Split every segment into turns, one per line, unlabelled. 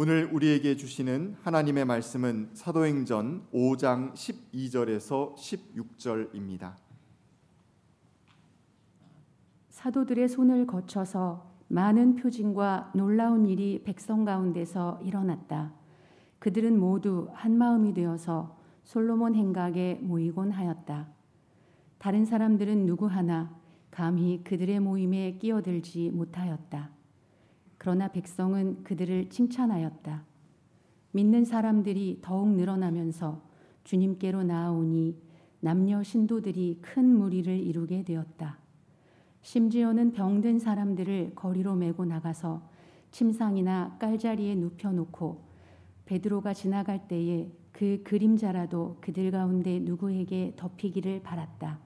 오늘 우리에게 주시는 하나님의 말씀은 사도행전 5장 12절에서 16절입니다.
사도들의 손을 거쳐서 많은 표징과 놀라운 일이 백성 가운데서 일어났다. 그들은 모두 한 마음이 되어서 솔로몬 행각에 모이곤 하였다. 다른 사람들은 누구 하나 감히 그들의 모임에 끼어들지 못하였다. 그러나 백성은 그들을 칭찬하였다. 믿는 사람들이 더욱 늘어나면서 주님께로 나아오니 남녀 신도들이 큰 무리를 이루게 되었다. 심지어는 병든 사람들을 거리로 메고 나가서 침상이나 깔자리에 눕혀놓고 베드로가 지나갈 때에 그 그림자라도 그들 가운데 누구에게 덮이기를 바랐다.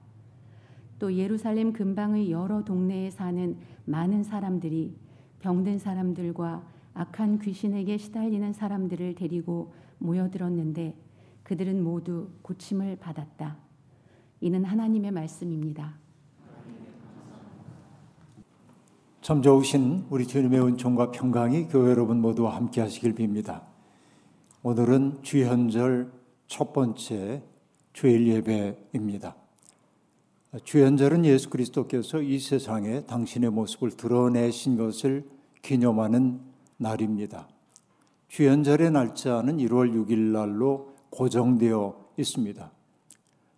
또 예루살렘 근방의 여러 동네에 사는 많은 사람들이 병든 사람들과 악한 귀신에게 시달리는 사람들을 데리고 모여들었는데 그들은 모두 고침을 받았다. 이는 하나님의 말씀입니다.
참 좋으신 우리 주님의 은총과 평강이 교회 여러분 모두와 함께 하시길 빕니다. 오늘은 주현절 첫 번째 주일 예배입니다. 주현절은 예수 그리스도께서 이 세상에 당신의 모습을 드러내신 것을 기념하는 날입니다. 주현절의 날짜는 1월 6일 날로 고정되어 있습니다.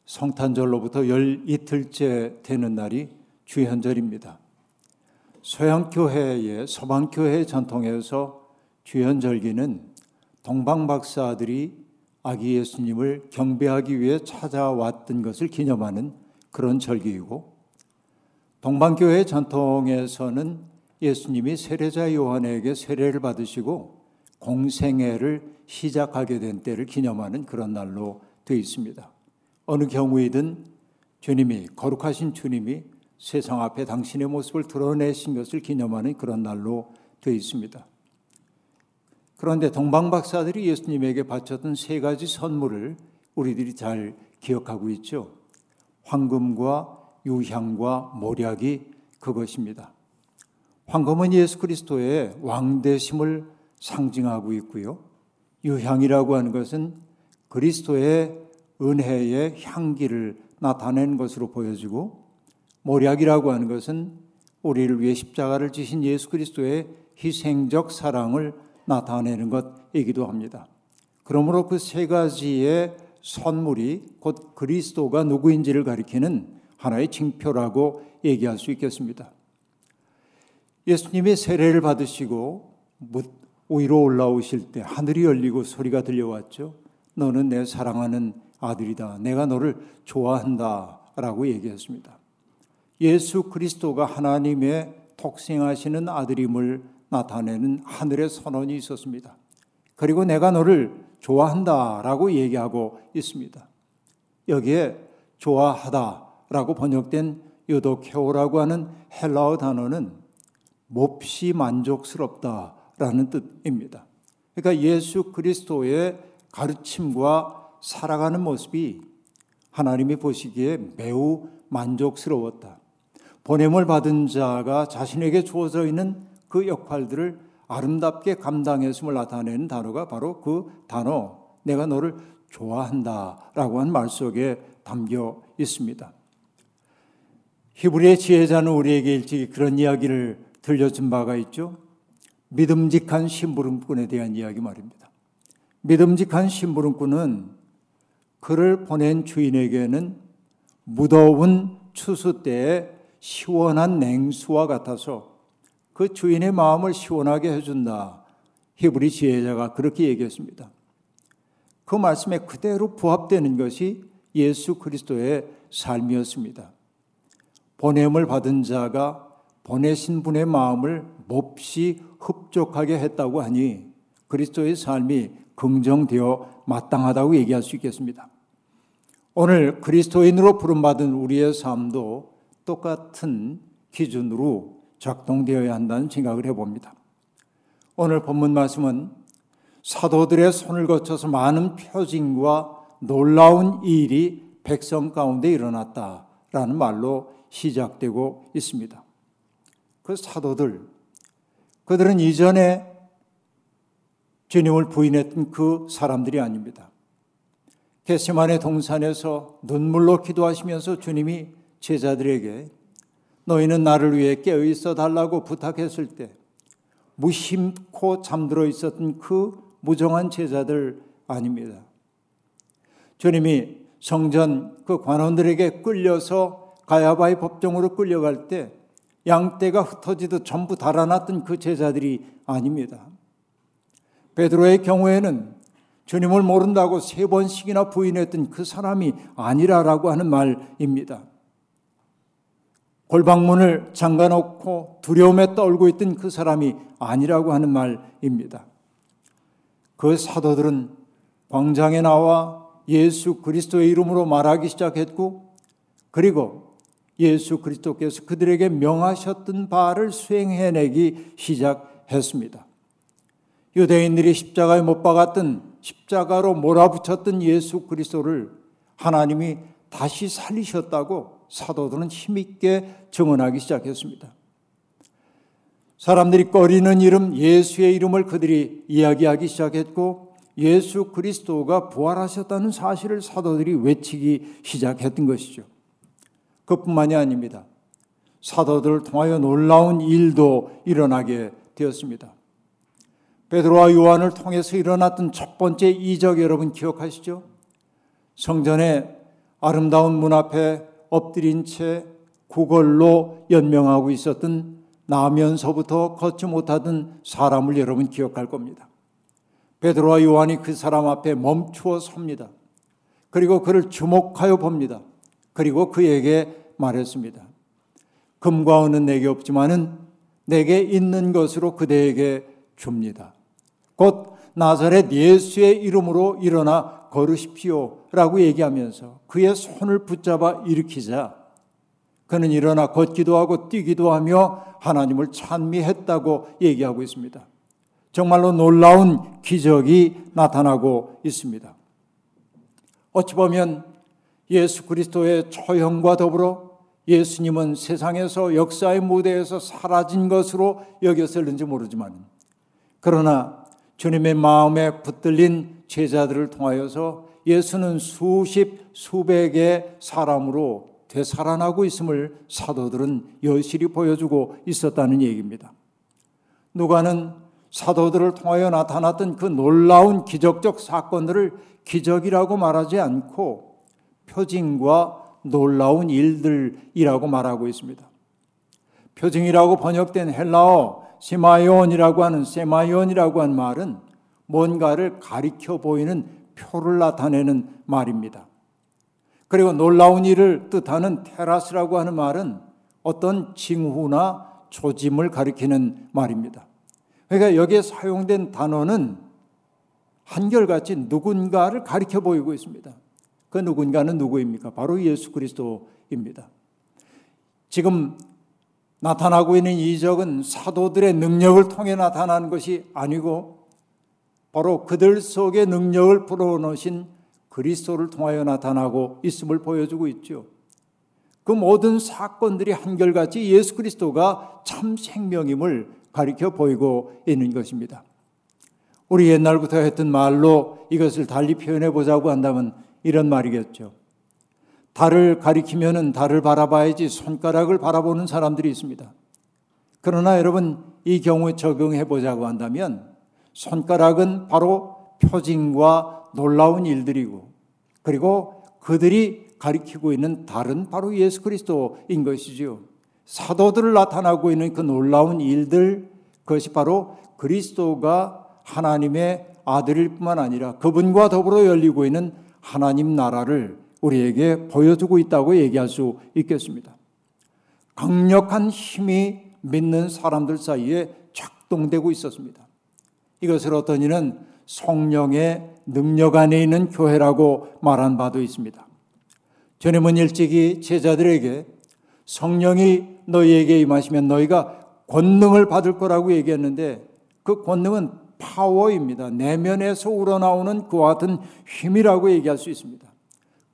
성탄절로부터 열 이틀째 되는 날이 주현절입니다. 서양교회의 서방교회 전통에서 주현절기는 동방박사들이 아기 예수님을 경배하기 위해 찾아왔던 것을 기념하는 그런 절기이고 동방교회 전통에서는 예수님이 세례자 요한에게 세례를 받으시고 공생애를 시작하게 된 때를 기념하는 그런 날로 되어 있습니다. 어느 경우이든 주님이 거룩하신 주님이 세상 앞에 당신의 모습을 드러내신 것을 기념하는 그런 날로 되어 있습니다. 그런데 동방 박사들이 예수님에게 바쳤던 세 가지 선물을 우리들이 잘 기억하고 있죠. 황금과 유향과 모략이 그것입니다. 황금은 예수 그리스도의 왕대심을 상징하고 있고요. 유향이라고 하는 것은 그리스도의 은혜의 향기를 나타낸 것으로 보여지고 모략이라고 하는 것은 우리를 위해 십자가를 지신 예수 그리스도의 희생적 사랑을 나타내는 것이기도 합니다. 그러므로 그 세 가지의 선물이 곧 그리스도가 누구인지를 가리키는 하나의 징표라고 얘기할 수 있겠습니다. 예수님이 세례를 받으시고 위로 올라오실 때 하늘이 열리고 소리가 들려왔죠. 너는 내 사랑하는 아들이다. 내가 너를 좋아한다. 라고 얘기했습니다. 예수 그리스도가 하나님의 독생하시는 아들임을 나타내는 하늘의 선언이 있었습니다. 그리고 내가 너를 좋아한다라고 얘기하고 있습니다. 여기에 좋아하다라고 번역된 요도케오라고 하는 헬라어 단어는 몹시 만족스럽다라는 뜻입니다. 그러니까 예수 그리스도의 가르침과 살아가는 모습이 하나님이 보시기에 매우 만족스러웠다. 보냄을 받은 자가 자신에게 주어져 있는 그 역할들을 아름답게 감당했음을 나타내는 단어가 바로 그 단어, 내가 너를 좋아한다 라고 한 말 속에 담겨 있습니다. 히브리의 지혜자는 우리에게 일찍 그런 이야기를 들려준 바가 있죠. 믿음직한 심부름꾼에 대한 이야기 말입니다. 믿음직한 심부름꾼은 그를 보낸 주인에게는 무더운 추수 때에 시원한 냉수와 같아서 그 주인의 마음을 시원하게 해준다. 히브리 지혜자가 그렇게 얘기했습니다. 그 말씀에 그대로 부합되는 것이 예수 그리스도의 삶이었습니다. 보냄을 받은 자가 보내신 분의 마음을 몹시 흡족하게 했다고 하니 그리스도의 삶이 긍정되어 마땅하다고 얘기할 수 있겠습니다. 오늘 그리스도인으로 부름받은 우리의 삶도 똑같은 기준으로 작동되어야 한다는 생각을 해봅니다. 오늘 본문 말씀은 사도들의 손을 거쳐서 많은 표징과 놀라운 일이 백성 가운데 일어났다라는 말로 시작되고 있습니다. 그 사도들, 그들은 이전에 주님을 부인했던 그 사람들이 아닙니다. 게세만의 동산에서 눈물로 기도하시면서 주님이 제자들에게 너희는 나를 위해 깨어 있어 달라고 부탁했을 때 무심코 잠들어 있었던 그 무정한 제자들 아닙니다. 주님이 성전 그 관원들에게 끌려서 가야바의 법정으로 끌려갈 때 양떼가 흩어지듯 전부 달아났던 그 제자들이 아닙니다. 베드로의 경우에는 주님을 모른다고 세 번씩이나 부인했던 그 사람이 아니라라고 하는 말입니다. 골방문을 잠가놓고 두려움에 떨고 있던 그 사람이 아니라고 하는 말입니다. 그 사도들은 광장에 나와 예수 그리스도의 이름으로 말하기 시작했고, 그리고 예수 그리스도께서 그들에게 명하셨던 바를 수행해내기 시작했습니다. 유대인들이 십자가에 못 박았던 십자가로 몰아붙였던 예수 그리스도를 하나님이 다시 살리셨다고 사도들은 힘있게 증언하기 시작했습니다. 사람들이 꺼리는 이름 예수의 이름을 그들이 이야기하기 시작했고 예수 그리스도가 부활하셨다는 사실을 사도들이 외치기 시작했던 것이죠. 그뿐만이 아닙니다. 사도들을 통하여 놀라운 일도 일어나게 되었습니다. 베드로와 요한을 통해서 일어났던 첫 번째 이적 여러분 기억하시죠? 성전의 아름다운 문 앞에 엎드린 채 구걸로 연명하고 있었던 나면서부터 걷지 못하던 사람을 여러분 기억할 겁니다. 베드로와 요한이 그 사람 앞에 멈추어 섭니다. 그리고 그를 주목하여 봅니다. 그리고 그에게 말했습니다. 금과 은은 내게 없지만은 내게 있는 것으로 그대에게 줍니다. 곧 나사렛 예수의 이름으로 일어나 걸으십시오. 라고 얘기하면서 그의 손을 붙잡아 일으키자 그는 일어나 걷기도 하고 뛰기도 하며 하나님을 찬미했다고 얘기하고 있습니다. 정말로 놀라운 기적이 나타나고 있습니다. 어찌 보면 예수 그리스도의 처형과 더불어 예수님은 세상에서 역사의 무대에서 사라진 것으로 여겼을는지 모르지만 그러나 주님의 마음에 붙들린 제자들을 통하여서 예수는 수십 수백의 사람으로 되살아나고 있음을 사도들은 여실히 보여주고 있었다는 얘기입니다. 누가는 사도들을 통하여 나타났던 그 놀라운 기적적 사건들을 기적이라고 말하지 않고 표징과 놀라운 일들이라고 말하고 있습니다. 표징이라고 번역된 헬라어 세마이온이라고 하는 세마이온이라고 하는 말은 뭔가를 가리켜 보이는 표를 나타내는 말입니다. 그리고 놀라운 일을 뜻하는 테라스라고 하는 말은 어떤 징후나 조짐을 가리키는 말입니다. 그러니까 여기에 사용된 단어는 한결같이 누군가를 가리켜 보이고 있습니다. 그 누군가는 누구입니까? 바로 예수 그리스도입니다. 지금 나타나고 있는 이적은 사도들의 능력을 통해 나타나는 것이 아니고 바로 그들 속에 능력을 불어넣으신 그리스도를 통하여 나타나고 있음을 보여주고 있죠. 그 모든 사건들이 한결같이 예수 그리스도가 참 생명임을 가리켜 보이고 있는 것입니다. 우리 옛날부터 했던 말로 이것을 달리 표현해 보자고 한다면 이런 말이겠죠. 달을 가리키면은 달을 바라봐야지 손가락을 바라보는 사람들이 있습니다. 그러나 여러분 이 경우에 적용해 보자고 한다면 손가락은 바로 표징과 놀라운 일들이고 그리고 그들이 가리키고 있는 달은 바로 예수 그리스도인 것이지요. 사도들을 나타나고 있는 그 놀라운 일들 그것이 바로 그리스도가 하나님의 아들일 뿐만 아니라 그분과 더불어 열리고 있는 하나님 나라를 우리에게 보여주고 있다고 얘기할 수 있겠습니다. 강력한 힘이 믿는 사람들 사이에 작동되고 있었습니다. 이것을 어떤 이는 성령의 능력 안에 있는 교회라고 말한 바도 있습니다. 주님은 일찍이 제자들에게 성령이 너희에게 임하시면 너희가 권능을 받을 거라고 얘기했는데 그 권능은 파워입니다. 내면에서 우러나오는 그와 같은 힘이라고 얘기할 수 있습니다.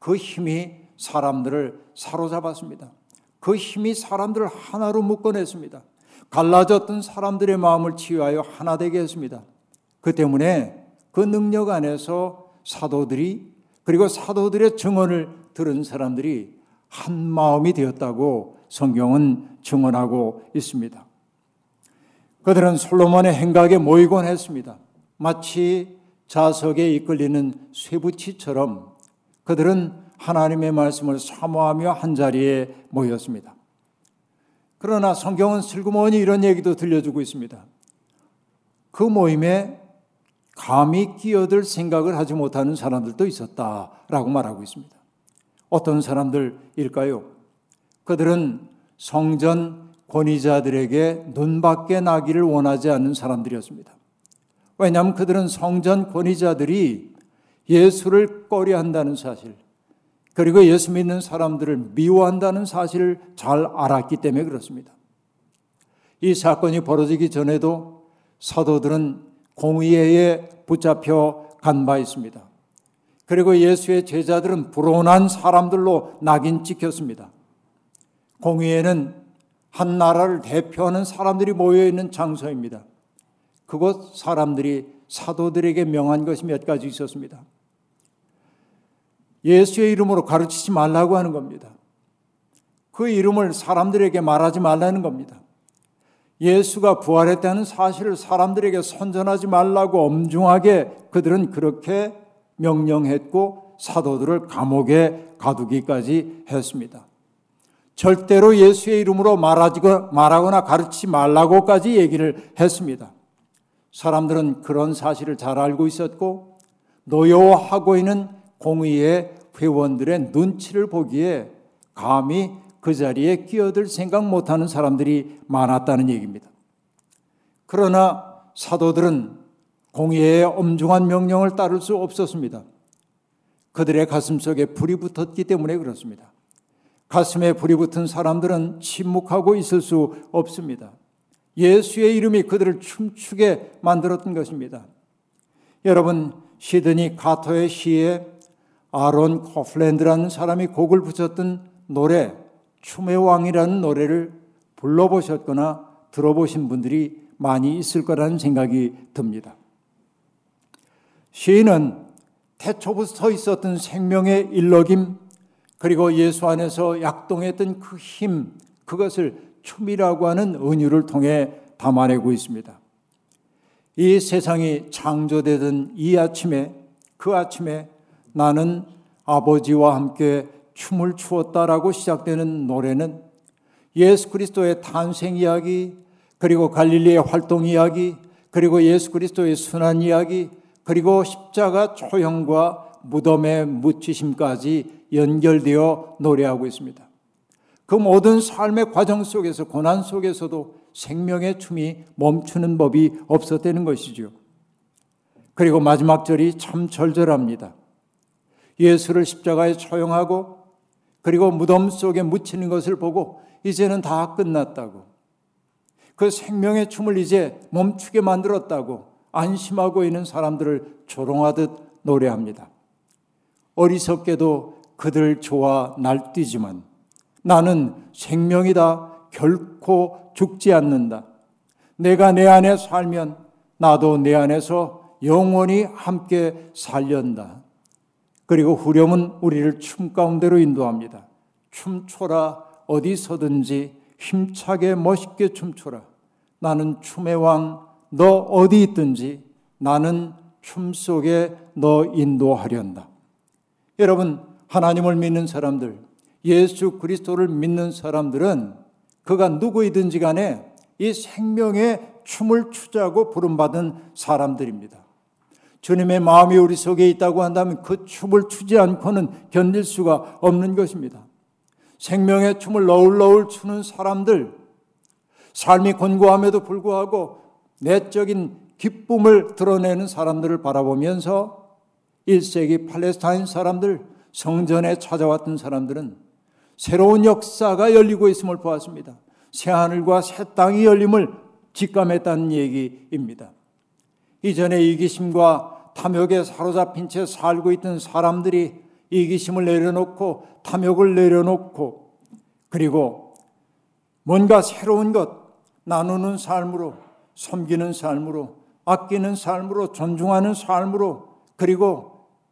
그 힘이 사람들을 사로잡았습니다. 그 힘이 사람들을 하나로 묶어냈습니다. 갈라졌던 사람들의 마음을 치유하여 하나 되게 했습니다. 그 때문에 그 능력 안에서 사도들이 그리고 사도들의 증언을 들은 사람들이 한 마음이 되었다고 성경은 증언하고 있습니다. 그들은 솔로몬의 행각에 모이곤 했습니다. 마치 자석에 이끌리는 쇠붙이처럼 그들은 하나님의 말씀을 사모하며 한 자리에 모였습니다. 그러나 성경은 슬그머니 이런 얘기도 들려주고 있습니다. 그 모임에 감히 끼어들 생각을 하지 못하는 사람들도 있었다라고 말하고 있습니다. 어떤 사람들일까요? 그들은 성전 권위자들에게 눈밖에 나기를 원하지 않는 사람들이었습니다. 왜냐하면 그들은 성전 권위자들이 예수를 꺼려한다는 사실, 그리고 예수 믿는 사람들을 미워한다는 사실을 잘 알았기 때문에 그렇습니다. 이 사건이 벌어지기 전에도 사도들은 공의회에 붙잡혀 간 바 있습니다. 그리고 예수의 제자들은 불온한 사람들로 낙인 찍혔습니다. 공의회는 한 나라를 대표하는 사람들이 모여 있는 장소입니다. 그곳 사람들이 사도들에게 명한 것이 몇 가지 있었습니다. 예수의 이름으로 가르치지 말라고 하는 겁니다. 그 이름을 사람들에게 말하지 말라는 겁니다. 예수가 부활했다는 사실을 사람들에게 선전하지 말라고 엄중하게 그들은 그렇게 명령했고 사도들을 감옥에 가두기까지 했습니다. 절대로 예수의 이름으로 말하거나 가르치지 말라고까지 얘기를 했습니다. 사람들은 그런 사실을 잘 알고 있었고 노여워하고 있는 공의의 회원들의 눈치를 보기에 감히 그 자리에 끼어들 생각 못하는 사람들이 많았다는 얘기입니다. 그러나 사도들은 공의의 엄중한 명령을 따를 수 없었습니다. 그들의 가슴 속에 불이 붙었기 때문에 그렇습니다. 가슴에 불이 붙은 사람들은 침묵하고 있을 수 없습니다. 예수의 이름이 그들을 춤추게 만들었던 것입니다. 여러분, 시드니 카터의 시에 아론 코플랜드라는 사람이 곡을 붙였던 노래, 춤의 왕이라는 노래를 불러보셨거나 들어보신 분들이 많이 있을 거라는 생각이 듭니다. 시인은 태초부터 있었던 생명의 일러김, 그리고 예수 안에서 약동했던 그 힘, 그것을 춤이라고 하는 은유를 통해 담아내고 있습니다. 이 세상이 창조되던 이 아침에, 그 아침에 나는 아버지와 함께 춤을 추었다라고 시작되는 노래는 예수 그리스도의 탄생 이야기, 그리고 갈릴리의 활동 이야기, 그리고 예수 그리스도의 순환 이야기, 그리고 십자가 초형과 무덤의 묻히심까지 연결되어 노래하고 있습니다. 그 모든 삶의 과정 속에서 고난 속에서도 생명의 춤이 멈추는 법이 없었다는 것이죠. 그리고 마지막 절이 참 절절합니다. 예수를 십자가에 처형하고 그리고 무덤 속에 묻히는 것을 보고 이제는 다 끝났다고. 그 생명의 춤을 이제 멈추게 만들었다고 안심하고 있는 사람들을 조롱하듯 노래합니다. 어리석게도 그들 좋아 날뛰지만 나는 생명이다 결코 죽지 않는다. 내가 내 안에 살면 나도 내 안에서 영원히 함께 살련다. 그리고 후렴은 우리를 춤 가운데로 인도합니다. 춤춰라 어디서든지 힘차게 멋있게 춤춰라. 나는 춤의 왕, 너 어디 있든지 나는 춤 속에 너 인도하련다. 여러분, 하나님을 믿는 사람들, 예수 그리스도를 믿는 사람들은 그가 누구이든지 간에 이 생명의 춤을 추자고 부름받은 사람들입니다. 주님의 마음이 우리 속에 있다고 한다면 그 춤을 추지 않고는 견딜 수가 없는 것입니다. 생명의 춤을 너울너울 추는 사람들, 삶이 곤고함에도 불구하고 내적인 기쁨을 드러내는 사람들을 바라보면서 1세기 팔레스타인 사람들, 성전에 찾아왔던 사람들은 새로운 역사가 열리고 있음을 보았습니다. 새하늘과 새 땅이 열림을 직감했다는 얘기입니다. 이전에 이기심과 탐욕에 사로잡힌 채 살고 있던 사람들이 이기심을 내려놓고 탐욕을 내려놓고 그리고 뭔가 새로운 것 나누는 삶으로 섬기는 삶으로 아끼는 삶으로 존중하는 삶으로 그리고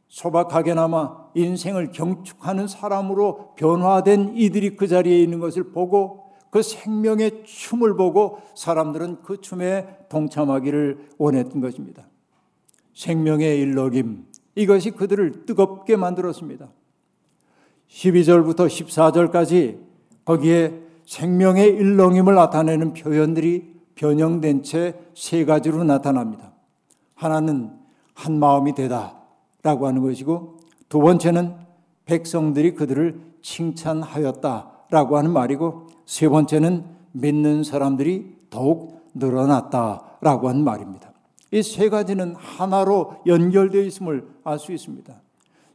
소박하게나마 인생을 경축하는 사람으로 변화된 이들이 그 자리에 있는 것을 보고 그 생명의 춤을 보고 사람들은 그 춤에 동참하기를 원했던 것입니다. 생명의 일러김 이것이 그들을 뜨겁게 만들었습니다. 12절부터 14절까지 거기에 생명의 일렁임을 나타내는 표현들이 변형된 채 세 가지로 나타납니다. 하나는 한 마음이 되다 라고 하는 것이고 두 번째는 백성들이 그들을 칭찬하였다 라고 하는 말이고 세 번째는 믿는 사람들이 더욱 늘어났다 라고 하는 말입니다. 이 세 가지는 하나로 연결되어 있음을 알 수 있습니다.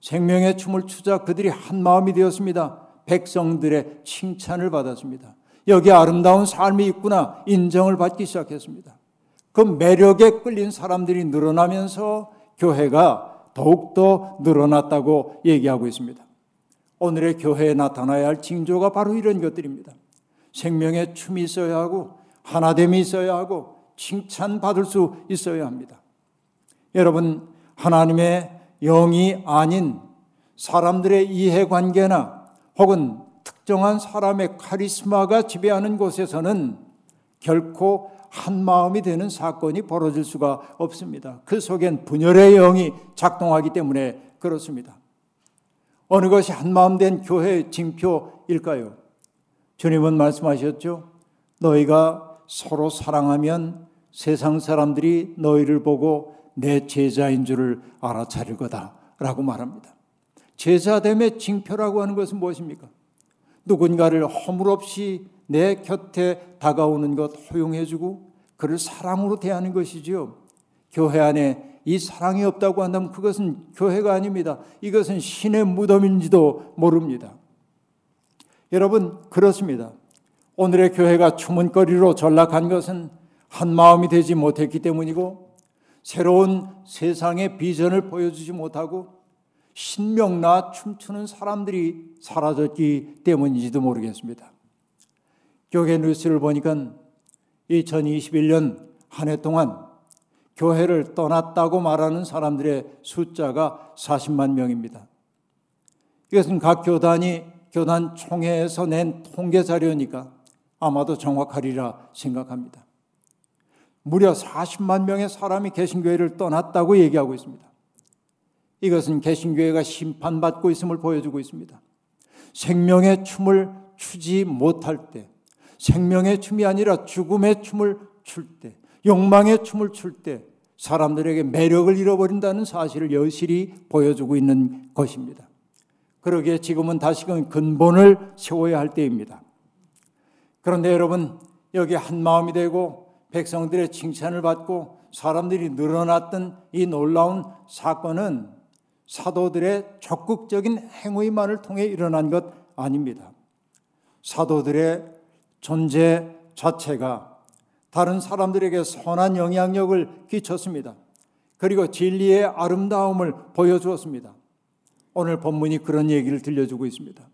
생명의 춤을 추자 그들이 한 마음이 되었습니다. 백성들의 칭찬을 받았습니다. 여기 아름다운 삶이 있구나 인정을 받기 시작했습니다. 그 매력에 끌린 사람들이 늘어나면서 교회가 더욱더 늘어났다고 얘기하고 있습니다. 오늘의 교회에 나타나야 할 징조가 바로 이런 것들입니다. 생명의 춤이 있어야 하고 하나됨이 있어야 하고 칭찬받을 수 있어야 합니다. 여러분 하나님의 영이 아닌 사람들의 이해관계나 혹은 특정한 사람의 카리스마가 지배하는 곳에서는 결코 한 마음이 되는 사건이 벌어질 수가 없습니다. 그 속엔 분열의 영이 작동하기 때문에 그렇습니다. 어느 것이 한 마음 된 교회의 징표일까요? 주님은 말씀하셨죠. 너희가 서로 사랑하면 세상 사람들이 너희를 보고 내 제자인 줄을 알아차릴 거다라고 말합니다. 제자됨의 징표라고 하는 것은 무엇입니까? 누군가를 허물없이 내 곁에 다가오는 것 허용해주고 그를 사랑으로 대하는 것이지요. 교회 안에 이 사랑이 없다고 한다면 그것은 교회가 아닙니다. 이것은 신의 무덤인지도 모릅니다. 여러분, 그렇습니다. 오늘의 교회가 추문거리로 전락한 것은 한 마음이 되지 못했기 때문이고 새로운 세상의 비전을 보여주지 못하고 신명나 춤추는 사람들이 사라졌기 때문인지도 모르겠습니다. 교회 뉴스를 보니까 2021년 한 해 동안 교회를 떠났다고 말하는 사람들의 숫자가 40만 명입니다. 이것은 각 교단이 교단 총회에서 낸 통계 자료니까 아마도 정확하리라 생각합니다. 무려 40만 명의 사람이 개신교회를 떠났다고 얘기하고 있습니다. 이것은 개신교회가 심판받고 있음을 보여주고 있습니다. 생명의 춤을 추지 못할 때, 생명의 춤이 아니라 죽음의 춤을 출 때, 욕망의 춤을 출 때, 사람들에게 매력을 잃어버린다는 사실을 여실히 보여주고 있는 것입니다. 그러기에 지금은 다시금 근본을 세워야 할 때입니다. 그런데 여러분, 여기 한 마음이 되고 백성들의 칭찬을 받고 사람들이 늘어났던 이 놀라운 사건은 사도들의 적극적인 행위만을 통해 일어난 것 아닙니다. 사도들의 존재 자체가 다른 사람들에게 선한 영향력을 끼쳤습니다. 그리고 진리의 아름다움을 보여주었습니다. 오늘 본문이 그런 얘기를 들려주고 있습니다.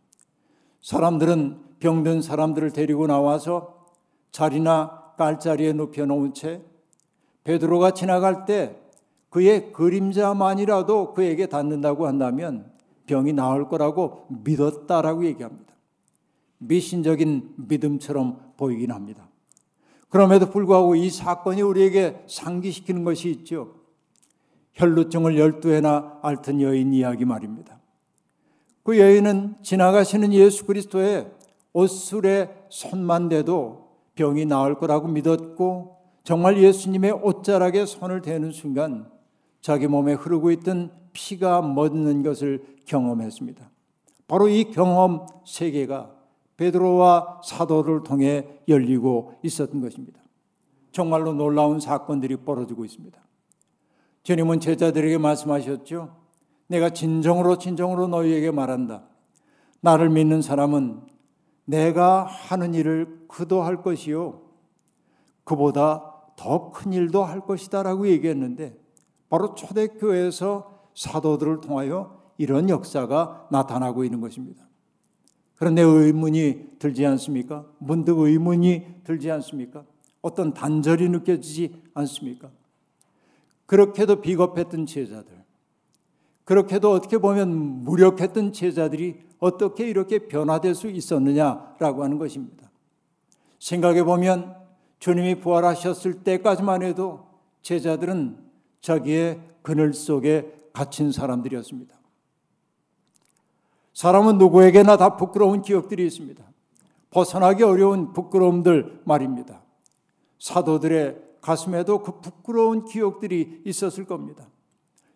사람들은 병든 사람들을 데리고 나와서 자리나 깔자리에 눕혀놓은 채 베드로가 지나갈 때 그의 그림자만이라도 그에게 닿는다고 한다면 병이 나을 거라고 믿었다라고 얘기합니다. 미신적인 믿음처럼 보이긴 합니다. 그럼에도 불구하고 이 사건이 우리에게 상기시키는 것이 있죠. 혈루증을 열두 해나 앓던 여인 이야기 말입니다. 그 여인은 지나가시는 예수 그리스도의 옷술에 손만 대도 병이 나을 거라고 믿었고 정말 예수님의 옷자락에 손을 대는 순간 자기 몸에 흐르고 있던 피가 멎는 것을 경험했습니다. 바로 이 경험 세계가 베드로와 사도를 통해 열리고 있었던 것입니다. 정말로 놀라운 사건들이 벌어지고 있습니다. 주님은 제자들에게 말씀하셨죠. 내가 진정으로 진정으로 너희에게 말한다. 나를 믿는 사람은 내가 하는 일을 그도 할 것이요. 그보다 더 큰 일도 할 것이다 라고 얘기했는데 바로 초대교회에서 사도들을 통하여 이런 역사가 나타나고 있는 것입니다. 그런데 의문이 들지 않습니까? 문득 의문이 들지 않습니까? 어떤 단절이 느껴지지 않습니까? 그렇게도 비겁했던 제자들, 그렇게도 어떻게 보면 무력했던 제자들이 어떻게 이렇게 변화될 수 있었느냐라고 하는 것입니다. 생각해 보면 주님이 부활하셨을 때까지만 해도 제자들은 자기의 그늘 속에 갇힌 사람들이었습니다. 사람은 누구에게나 다 부끄러운 기억들이 있습니다. 벗어나기 어려운 부끄러움들 말입니다. 사도들의 가슴에도 그 부끄러운 기억들이 있었을 겁니다.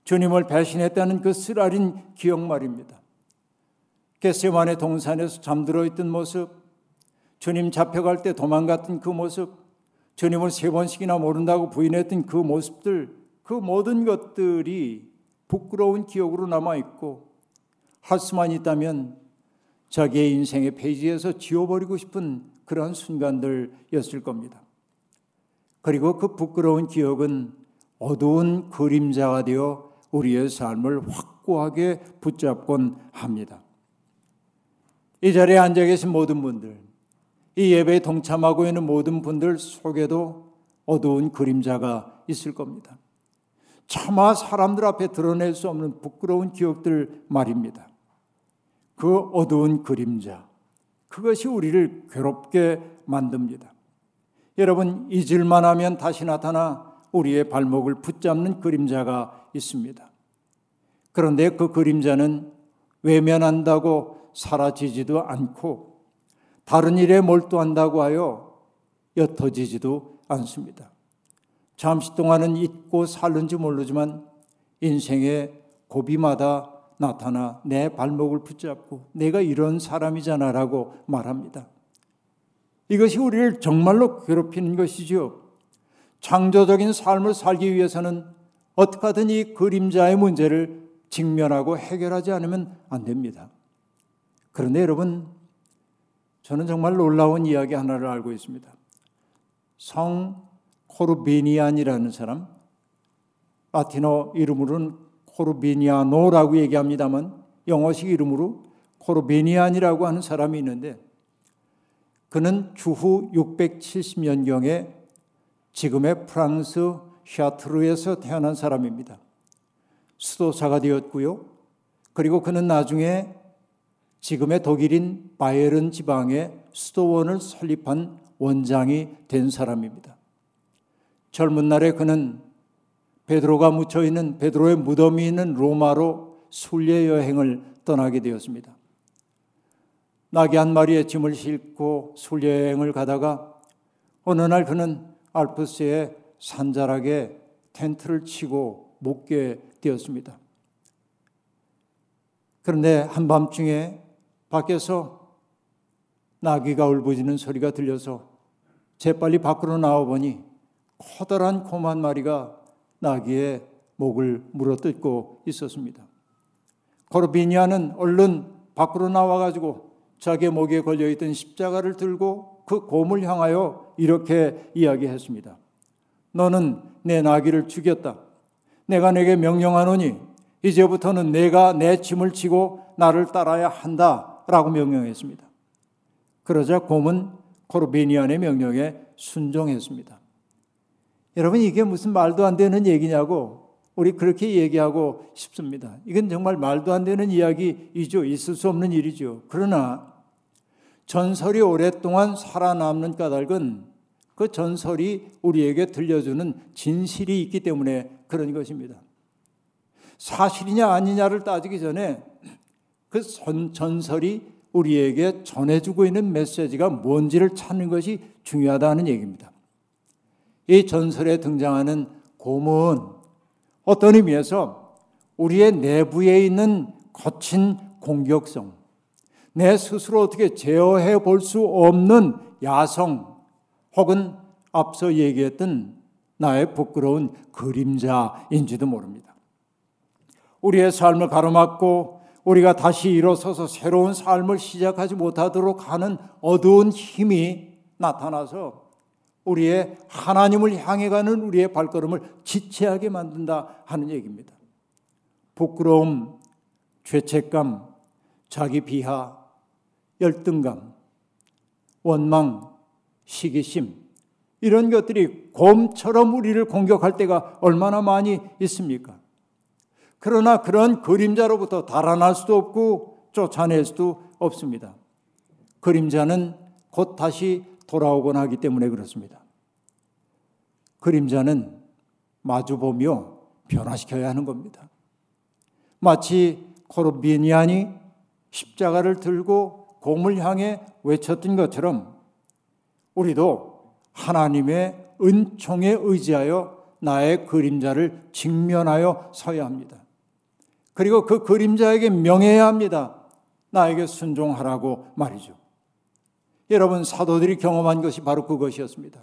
주님을 배신했다는 그 쓰라린 기억 말입니다. 겟세만의 동산에서 잠들어 있던 모습, 주님 잡혀갈 때 도망갔던 그 모습, 주님을 세 번씩이나 모른다고 부인했던 그 모습들, 그 모든 것들이 부끄러운 기억으로 남아 있고 할 수만 있다면 자기의 인생의 페이지에서 지워버리고 싶은 그런 순간들이었을 겁니다. 그리고 그 부끄러운 기억은 어두운 그림자가 되어 우리의 삶을 확고하게 붙잡곤 합니다. 이 자리에 앉아 계신 모든 분들, 이 예배에 동참하고 있는 모든 분들 속에도 어두운 그림자가 있을 겁니다. 차마 사람들 앞에 드러낼 수 없는 부끄러운 기억들 말입니다. 그 어두운 그림자, 그것이 우리를 괴롭게 만듭니다. 여러분, 잊을만 하면 다시 나타나 우리의 발목을 붙잡는 그림자가 있습니다. 그런데 그 그림자는 외면한다고 사라지지도 않고 다른 일에 몰두한다고 하여 옅어지지도 않습니다. 잠시 동안은 잊고 살는지 모르지만 인생의 고비마다 나타나 내 발목을 붙잡고 내가 이런 사람이잖아 라고 말합니다. 이것이 우리를 정말로 괴롭히는 것이지요. 창조적인 삶을 살기 위해서는 어떻게 하든 이 그림자의 문제를 직면하고 해결하지 않으면 안 됩니다. 그런데 여러분, 저는 정말 놀라운 이야기 하나를 알고 있습니다. 성 코르비니안이라는 사람, 라틴어 이름으로는 코르비니아노라고 얘기합니다만 영어식 이름으로 코르비니안이라고 하는 사람이 있는데 그는 주후 670년경에 지금의 프랑스 샤트르에서 태어난 사람입니다. 수도사가 되었고요. 그리고 그는 나중에 지금의 독일인 바이에른 지방의 수도원을 설립한 원장이 된 사람입니다. 젊은 날에 그는 베드로가 묻혀 있는 베드로의 무덤이 있는 로마로 순례 여행을 떠나게 되었습니다. 나귀 한 마리의 짐을 싣고 순례 여행을 가다가 어느 날 그는 알프스의 산자락에 텐트를 치고 묵게 되었습니다. 그런데 한밤중에 밖에서 나귀가 울부짖는 소리가 들려서 재빨리 밖으로 나와 보니 커다란 곰 한 마리가 나귀의 목을 물어뜯고 있었습니다. 코르비니아는 얼른 밖으로 나와가지고 자기의 목에 걸려있던 십자가를 들고 그 곰을 향하여 이렇게 이야기했습니다. 너는 내 나귀를 죽였다. 내가 내게 명령하노니 이제부터는 내가 내 짐을 지고 나를 따라야 한다. 라고 명령했습니다. 그러자 곰은 코르비니안의 명령에 순종했습니다. 여러분 이게 무슨 말도 안 되는 얘기냐고 우리 그렇게 얘기하고 싶습니다. 이건 정말 말도 안 되는 이야기이죠. 있을 수 없는 일이죠. 그러나 전설이 오랫동안 살아남는 까닭은 그 전설이 우리에게 들려주는 진실이 있기 때문에 그런 것입니다. 사실이냐 아니냐를 따지기 전에 그 전설이 우리에게 전해주고 있는 메시지가 뭔지를 찾는 것이 중요하다는 얘기입니다. 이 전설에 등장하는 곰은 어떤 의미에서 우리의 내부에 있는 거친 공격성, 내 스스로 어떻게 제어해 볼 수 없는 야성, 혹은 앞서 얘기했던 나의 부끄러운 그림자인지도 모릅니다. 우리의 삶을 가로막고 우리가 다시 일어서서 새로운 삶을 시작하지 못하도록 하는 어두운 힘이 나타나서 우리의 하나님을 향해 가는 우리의 발걸음을 지체하게 만든다 하는 얘기입니다. 부끄러움, 죄책감, 자기 비하, 열등감, 원망, 시기심 이런 것들이 곰처럼 우리를 공격할 때가 얼마나 많이 있습니까? 그러나 그런 그림자로부터 달아날 수도 없고 쫓아낼 수도 없습니다. 그림자는 곧 다시 돌아오곤 하기 때문에 그렇습니다. 그림자는 마주보며 변화시켜야 하는 겁니다. 마치 코르비니안이 십자가를 들고 곰을 향해 외쳤던 것처럼 우리도 하나님의 은총에 의지하여 나의 그림자를 직면하여 서야 합니다. 그리고 그 그림자에게 명해야 합니다. 나에게 순종하라고 말이죠. 여러분 사도들이 경험한 것이 바로 그것이었습니다.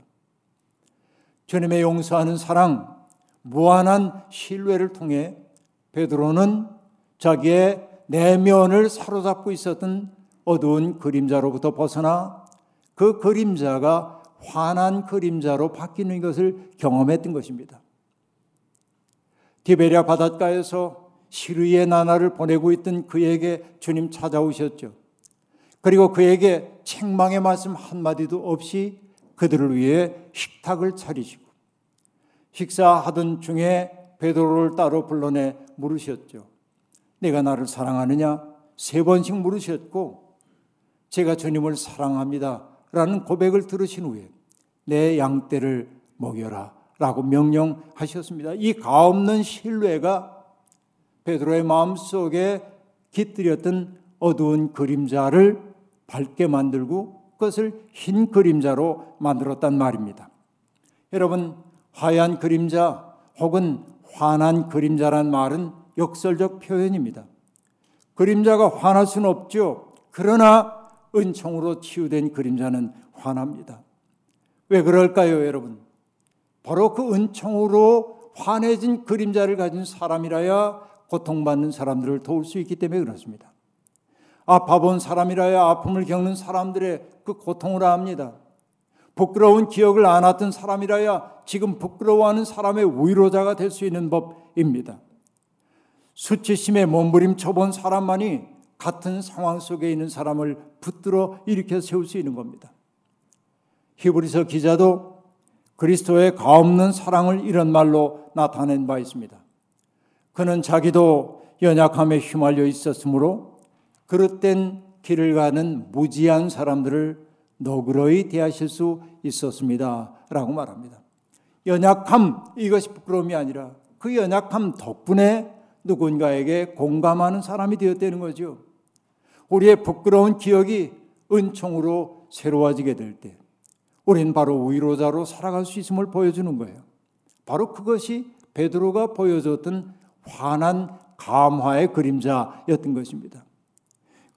주님의 용서하는 사랑, 무한한 신뢰를 통해 베드로는 자기의 내면을 사로잡고 있었던 어두운 그림자로부터 벗어나 그 그림자가 환한 그림자로 바뀌는 것을 경험했던 것입니다. 디베리아 바닷가에서 시르의 나날을 보내고 있던 그에게 주님 찾아오셨죠. 그리고 그에게 책망의 말씀 한마디도 없이 그들을 위해 식탁을 차리시고 식사하던 중에 베드로를 따로 불러내 물으셨죠. 내가 나를 사랑하느냐? 세 번씩 물으셨고 제가 주님을 사랑합니다. 라는 고백을 들으신 후에 내 양떼를 먹여라 라고 명령하셨습니다. 이 가없는 신뢰가 베드로의 마음속에 깃들였던 어두운 그림자를 밝게 만들고 그것을 흰 그림자로 만들었단 말입니다. 여러분, 하얀 그림자 혹은 환한 그림자란 말은 역설적 표현입니다. 그림자가 환할 수는 없죠. 그러나 은총으로 치유된 그림자는 환합니다. 왜 그럴까요, 여러분? 바로 그 은총으로 환해진 그림자를 가진 사람이라야 고통받는 사람들을 도울 수 있기 때문에 그렇습니다. 아파 본 사람이라야 아픔을 겪는 사람들의 그 고통을 압니다. 부끄러운 기억을 안았던 사람이라야 지금 부끄러워하는 사람의 위로자가 될 수 있는 법입니다. 수치심에 몸부림쳐 본 사람만이 같은 상황 속에 있는 사람을 붙들어 일으켜 세울 수 있는 겁니다. 히브리서 기자도 그리스도의 가없는 사랑을 이런 말로 나타낸 바 있습니다. 그는 자기도 연약함에 휘말려 있었으므로 그릇된 길을 가는 무지한 사람들을 너그러이 대하실 수 있었습니다. 라고 말합니다. 연약함, 이것이 부끄러움이 아니라 그 연약함 덕분에 누군가에게 공감하는 사람이 되었다는 거죠. 우리의 부끄러운 기억이 은총으로 새로워지게 될 때, 우리는 바로 위로자로 살아갈 수 있음을 보여주는 거예요. 바로 그것이 베드로가 보여줬던 환한 감화의 그림자였던 것입니다.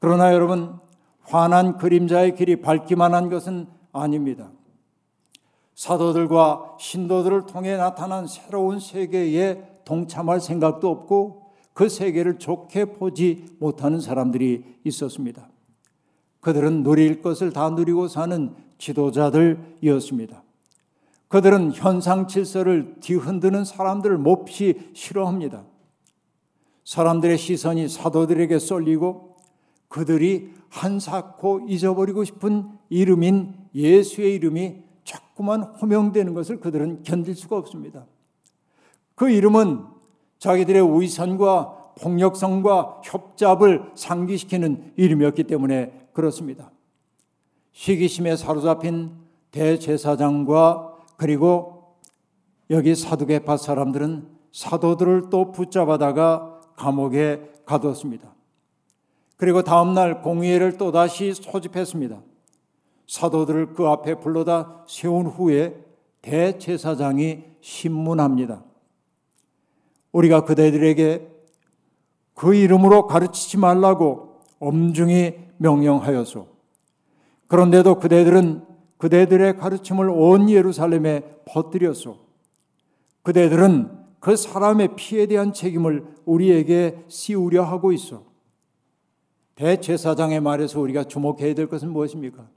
그러나 여러분, 환한 그림자의 길이 밝기만 한 것은 아닙니다. 사도들과 신도들을 통해 나타난 새로운 세계에 동참할 생각도 없고 그 세계를 좋게 보지 못하는 사람들이 있었습니다. 그들은 누릴 것을 다 누리고 사는 지도자들이었습니다. 그들은 현상 질서를 뒤흔드는 사람들을 몹시 싫어합니다. 사람들의 시선이 사도들에게 쏠리고 그들이 한사코 잊어버리고 싶은 이름인 예수의 이름이 자꾸만 호명되는 것을 그들은 견딜 수가 없습니다. 그 이름은 자기들의 위선과 폭력성과 협잡을 상기시키는 이름이었기 때문에 그렇습니다. 시기심에 사로잡힌 대제사장과 그리고 여기 사두개파 사람들은 사도들을 또 붙잡아다가 감옥에 가두었습니다. 그리고 다음날 공의회를 또다시 소집했습니다. 사도들을 그 앞에 불러다 세운 후에 대제사장이 신문합니다. 우리가 그대들에게 그 이름으로 가르치지 말라고 엄중히 명령하여서 그런데도 그대들은 그대들의 가르침을 온 예루살렘에 퍼뜨렸소. 그대들은 그 사람의 피에 대한 책임을 우리에게 씌우려 하고 있어. 대제사장의 말에서 우리가 주목해야 될 것은 무엇입니까?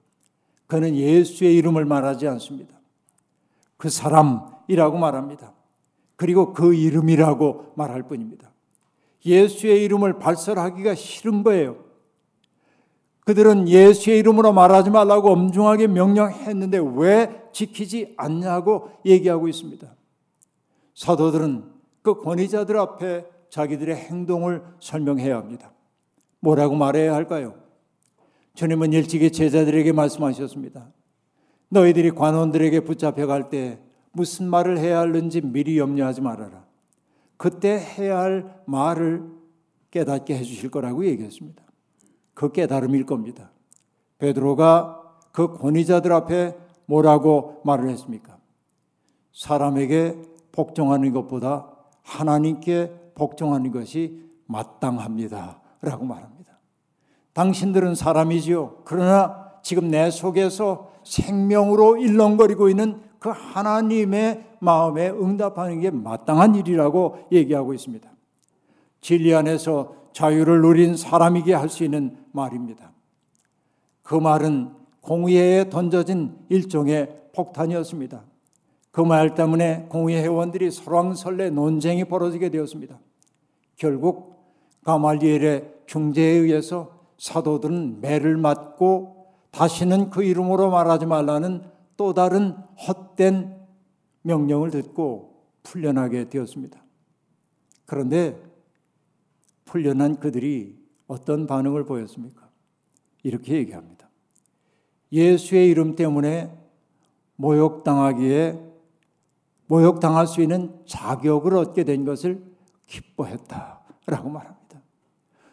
그는 예수의 이름을 말하지 않습니다. 그 사람이라고 말합니다. 그리고 그 이름이라고 말할 뿐입니다. 예수의 이름을 발설하기가 싫은 거예요. 그들은 예수의 이름으로 말하지 말라고 엄중하게 명령했는데 왜 지키지 않냐고 얘기하고 있습니다. 사도들은 그 권위자들 앞에 자기들의 행동을 설명해야 합니다. 뭐라고 말해야 할까요? 주님은 일찍이 제자들에게 말씀하셨습니다. 너희들이 관원들에게 붙잡혀 갈 때 무슨 말을 해야 하는지 미리 염려하지 말아라. 그때 해야 할 말을 깨닫게 해주실 거라고 얘기했습니다. 그 깨달음일 겁니다. 베드로가 그 권위자들 앞에 뭐라고 말을 했습니까? 사람에게 복종하는 것보다 하나님께 복종하는 것이 마땅합니다. 라고 말합니다. 당신들은 사람이지요. 그러나 지금 내 속에서 생명으로 일렁거리고 있는 그 하나님의 마음에 응답하는 게 마땅한 일이라고 얘기하고 있습니다. 진리 안에서 자유를 누린 사람이게 할 수 있는 말입니다. 그 말은 공의회에 던져진 일종의 폭탄이었습니다. 그 말 때문에 공의회 회원들이 설왕설래 논쟁이 벌어지게 되었습니다. 결국 가말리엘의 중재에 의해서 사도들은 매를 맞고 다시는 그 이름으로 말하지 말라는 또 다른 헛된 명령을 듣고 풀려나게 되었습니다. 그런데 풀려난 그들이 어떤 반응을 보였습니까? 이렇게 얘기합니다. 예수의 이름 때문에 모욕당하기에 모욕당할 수 있는 자격을 얻게 된 것을 기뻐했다라고 말합니다.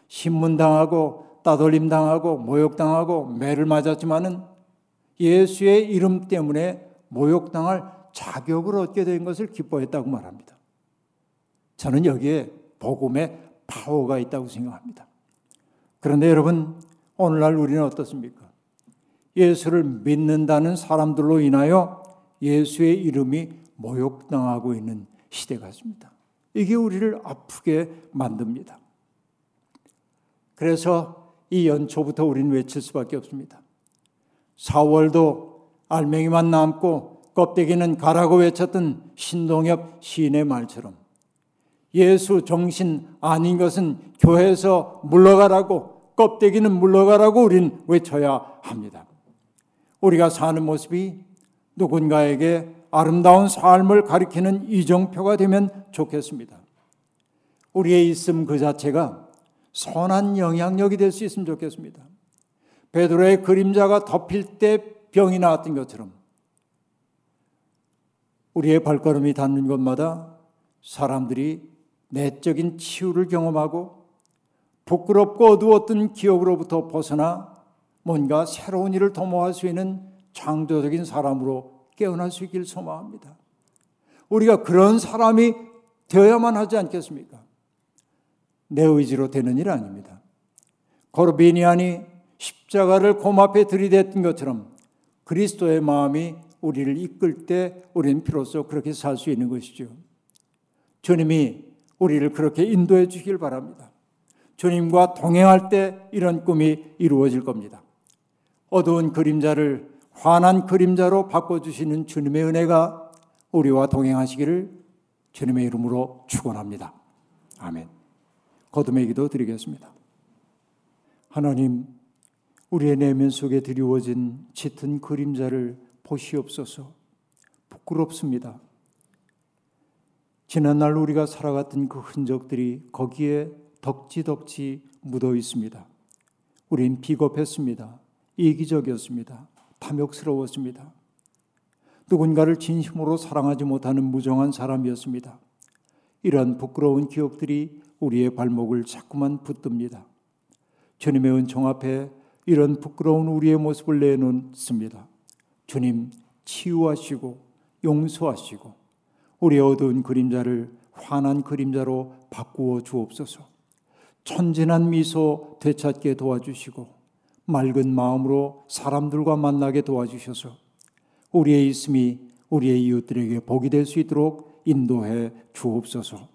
신문당하고 따돌림당하고 모욕당하고 매를 맞았지만은 예수의 이름 때문에 모욕당할 자격을 얻게 된 것을 기뻐했다고 말합니다. 저는 여기에 복음의 파워가 있다고 생각합니다. 그런데 여러분, 오늘날 우리는 어떻습니까? 예수를 믿는다는 사람들로 인하여 예수의 이름이 모욕당하고 있는 시대 같습니다. 이게 우리를 아프게 만듭니다. 그래서 이 연초부터 우리는 외칠 수밖에 없습니다. 4월도 알맹이만 남고 껍데기는 가라고 외쳤던 신동엽 시인의 말처럼 예수 정신 아닌 것은 교회에서 물러가라고 껍데기는 물러가라고 우린 외쳐야 합니다. 우리가 사는 모습이 누군가에게 아름다운 삶을 가리키는 이정표가 되면 좋겠습니다. 우리의 있음 그 자체가 선한 영향력이 될 수 있으면 좋겠습니다. 베드로의 그림자가 덮일 때 병이 나왔던 것처럼 우리의 발걸음이 닿는 곳마다 사람들이 내적인 치유를 경험하고 부끄럽고 어두웠던 기억으로부터 벗어나 뭔가 새로운 일을 도모할 수 있는 창조적인 사람으로 깨어날 수 있기를 소망합니다. 우리가 그런 사람이 되어야만 하지 않겠습니까? 내 의지로 되는 일 아닙니다. 거르비니안이 십자가를 고맙게 들이댔던 것처럼 그리스도의 마음이 우리를 이끌 때 우리는 비로소 그렇게 살 수 있는 것이죠. 주님이 우리를 그렇게 인도해 주길 바랍니다. 주님과 동행할 때 이런 꿈이 이루어질 겁니다. 어두운 그림자를 환한 그림자로 바꿔주시는 주님의 은혜가 우리와 동행하시기를 주님의 이름으로 축원합니다. 아멘. 거듭의 기도 드리겠습니다. 하나님, 우리의 내면 속에 드리워진 짙은 그림자를 보시옵소서. 부끄럽습니다. 지난날 우리가 살아갔던 그 흔적들이 거기에 덕지덕지 묻어 있습니다. 우린 비겁했습니다. 이기적이었습니다. 탐욕스러웠습니다. 누군가를 진심으로 사랑하지 못하는 무정한 사람이었습니다. 이러한 부끄러운 기억들이 우리의 발목을 자꾸만 붙듭니다. 주님의 은총 앞에 이런 부끄러운 우리의 모습을 내놓습니다. 주님 치유하시고 용서하시고 우리 어두운 그림자를 환한 그림자로 바꾸어 주옵소서. 천진한 미소 되찾게 도와주시고 맑은 마음으로 사람들과 만나게 도와주셔서 우리의 있음이 우리의 이웃들에게 복이 될 수 있도록 인도해 주옵소서.